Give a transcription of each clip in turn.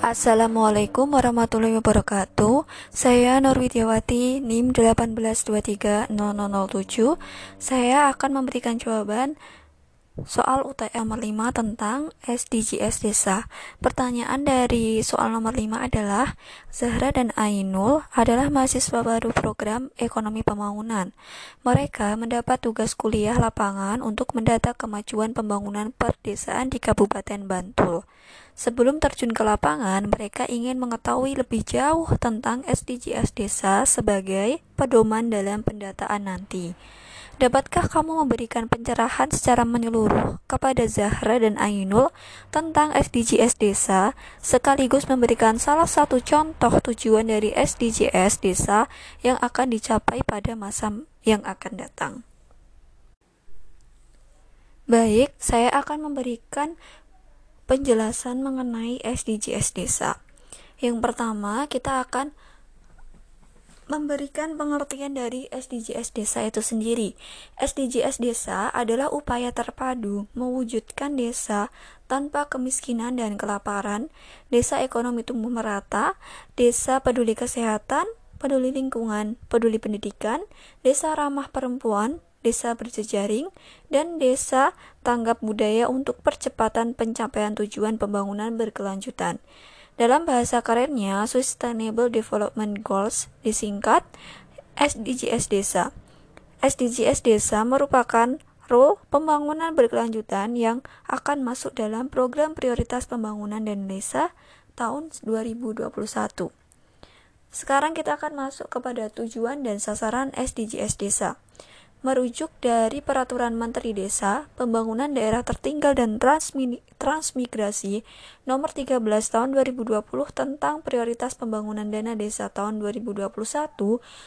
Assalamualaikum warahmatullahi wabarakatuh. Saya Nur NIM 1823007 Saya akan memberikan jawaban soal UTM nomor 5 tentang SDGs desa. Pertanyaan dari soal nomor 5 adalah Zahra dan Ainul adalah mahasiswa baru program Ekonomi Pembangunan. Mereka mendapat tugas kuliah lapangan untuk mendata kemajuan pembangunan perdesaan di Kabupaten Bantul. Sebelum terjun ke lapangan, mereka ingin mengetahui lebih jauh tentang SDGs desa sebagai pedoman dalam pendataan nanti. Dapatkah kamu memberikan pencerahan secara menyeluruh kepada Zahra dan Ainul tentang SDGs desa, sekaligus memberikan salah satu contoh tujuan dari SDGs desa yang akan dicapai pada masa yang akan datang? Baik, saya akan memberikan penjelasan mengenai SDGs desa. Yang pertama, kita akan memberikan pengertian dari SDGs desa itu sendiri. SDGs desa adalah upaya terpadu mewujudkan desa tanpa kemiskinan dan kelaparan, desa ekonomi tumbuh merata, desa peduli kesehatan, peduli lingkungan, peduli pendidikan, desa ramah perempuan, desa berjejaring, dan desa tanggap budaya untuk percepatan pencapaian tujuan pembangunan berkelanjutan. Dalam bahasa kerennya, Sustainable Development Goals disingkat SDGs Desa. SDGs Desa merupakan rule pembangunan berkelanjutan yang akan masuk dalam program prioritas pembangunan dan desa tahun 2021. Sekarang kita akan masuk kepada tujuan dan sasaran SDGs Desa merujuk dari Peraturan Menteri Desa, Pembangunan Daerah Tertinggal dan Transmi Transmigrasi Nomor 13 Tahun 2020 tentang Prioritas Pembangunan Dana Desa tahun 2021,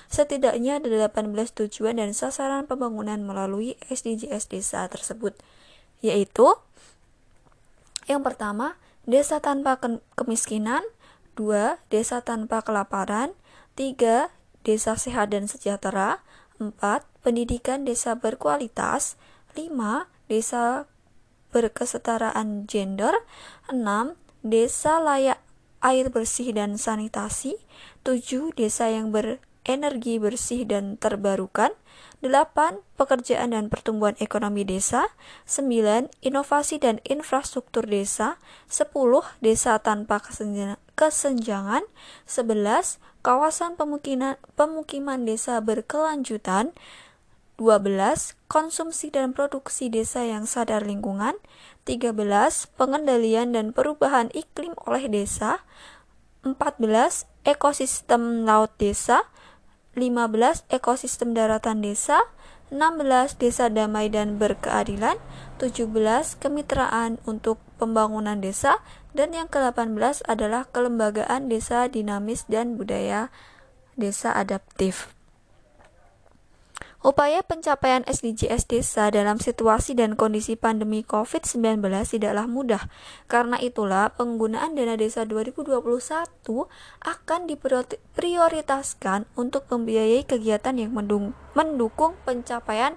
setidaknya ada 18 tujuan dan sasaran pembangunan melalui SDGs desa tersebut, yaitu yang pertama, desa tanpa ke kemiskinan, dua, desa tanpa kelaparan, tiga, desa sehat dan sejahtera, 4. Pendidikan desa berkualitas 5. Desa berkesetaraan gender 6. Desa layak air bersih dan sanitasi 7. Desa yang berenergi bersih dan terbarukan 8. Pekerjaan dan pertumbuhan ekonomi desa 9. Inovasi dan infrastruktur desa 10. Desa tanpa kesenjangan 11 kawasan pemukiman, pemukiman desa berkelanjutan, 12. Konsumsi dan produksi desa yang sadar lingkungan, 13. Pengendalian dan perubahan iklim oleh desa, 14. Ekosistem laut desa, 15. Ekosistem daratan desa, 16. Desa damai dan berkeadilan, 17. Kemitraan untuk pembangunan desa, dan yang ke-18 adalah kelembagaan desa dinamis dan budaya desa adaptif. Upaya pencapaian SDGs desa dalam situasi dan kondisi pandemi COVID-19 tidaklah mudah. Karena itulah, penggunaan dana desa 2021 akan diprioritaskan untuk membiayai kegiatan yang mendukung pencapaian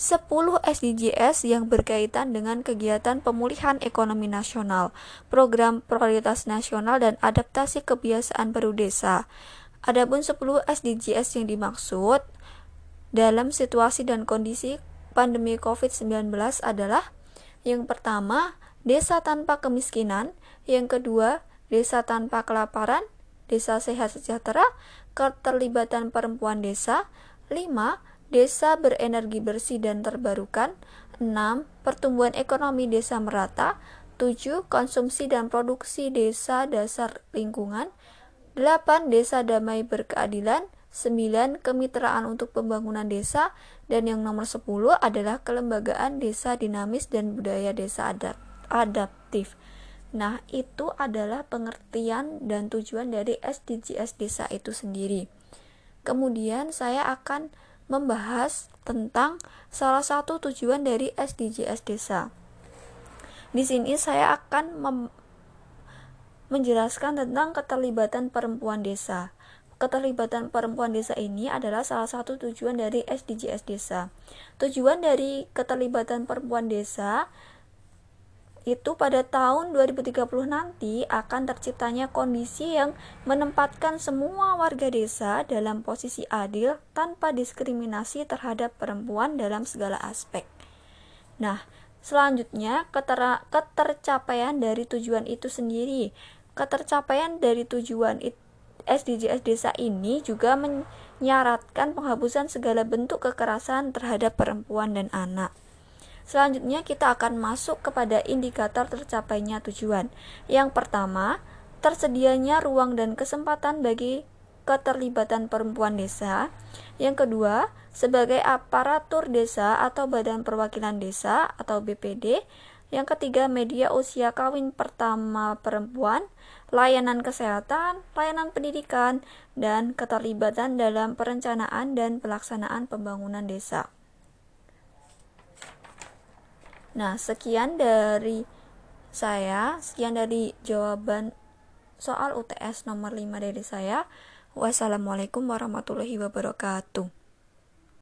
10 SDGs yang berkaitan dengan kegiatan pemulihan ekonomi nasional, program prioritas nasional dan adaptasi kebiasaan baru desa. Adapun 10 SDGs yang dimaksud dalam situasi dan kondisi pandemi COVID-19 adalah yang pertama, desa tanpa kemiskinan, yang kedua, desa tanpa kelaparan, desa sehat sejahtera, keterlibatan perempuan desa, 5 Desa berenergi bersih dan terbarukan. 6. Pertumbuhan ekonomi desa merata. 7. Konsumsi dan produksi desa dasar lingkungan. 8. Desa damai berkeadilan. 9. Kemitraan untuk pembangunan desa. Dan yang nomor 10 adalah kelembagaan desa dinamis dan budaya desa adaptif. Nah, itu adalah pengertian dan tujuan dari SDGs desa itu sendiri. Kemudian saya akan membahas tentang salah satu tujuan dari SDGs desa. Di sini saya akan menjelaskan tentang keterlibatan perempuan desa. Keterlibatan perempuan desa ini adalah salah satu tujuan dari SDGs desa. Tujuan dari keterlibatan perempuan desa itu pada tahun 2030 nanti akan terciptanya kondisi yang menempatkan semua warga desa dalam posisi adil tanpa diskriminasi terhadap perempuan dalam segala aspek. Nah, selanjutnya ketercapaian dari tujuan itu sendiri. Ketercapaian dari tujuan SDGs desa ini juga menyaratkan penghapusan segala bentuk kekerasan terhadap perempuan dan anak. Selanjutnya kita akan masuk kepada indikator tercapainya tujuan. Yang pertama, tersedianya ruang dan kesempatan bagi keterlibatan perempuan desa. Yang kedua, sebagai aparatur desa atau badan perwakilan desa atau BPD. Yang ketiga, media usia kawin pertama perempuan, layanan kesehatan, layanan pendidikan, dan keterlibatan dalam perencanaan dan pelaksanaan pembangunan desa. Nah, sekian dari saya, sekian dari jawaban soal UTS nomor 5 dari saya. Wassalamualaikum warahmatullahi wabarakatuh.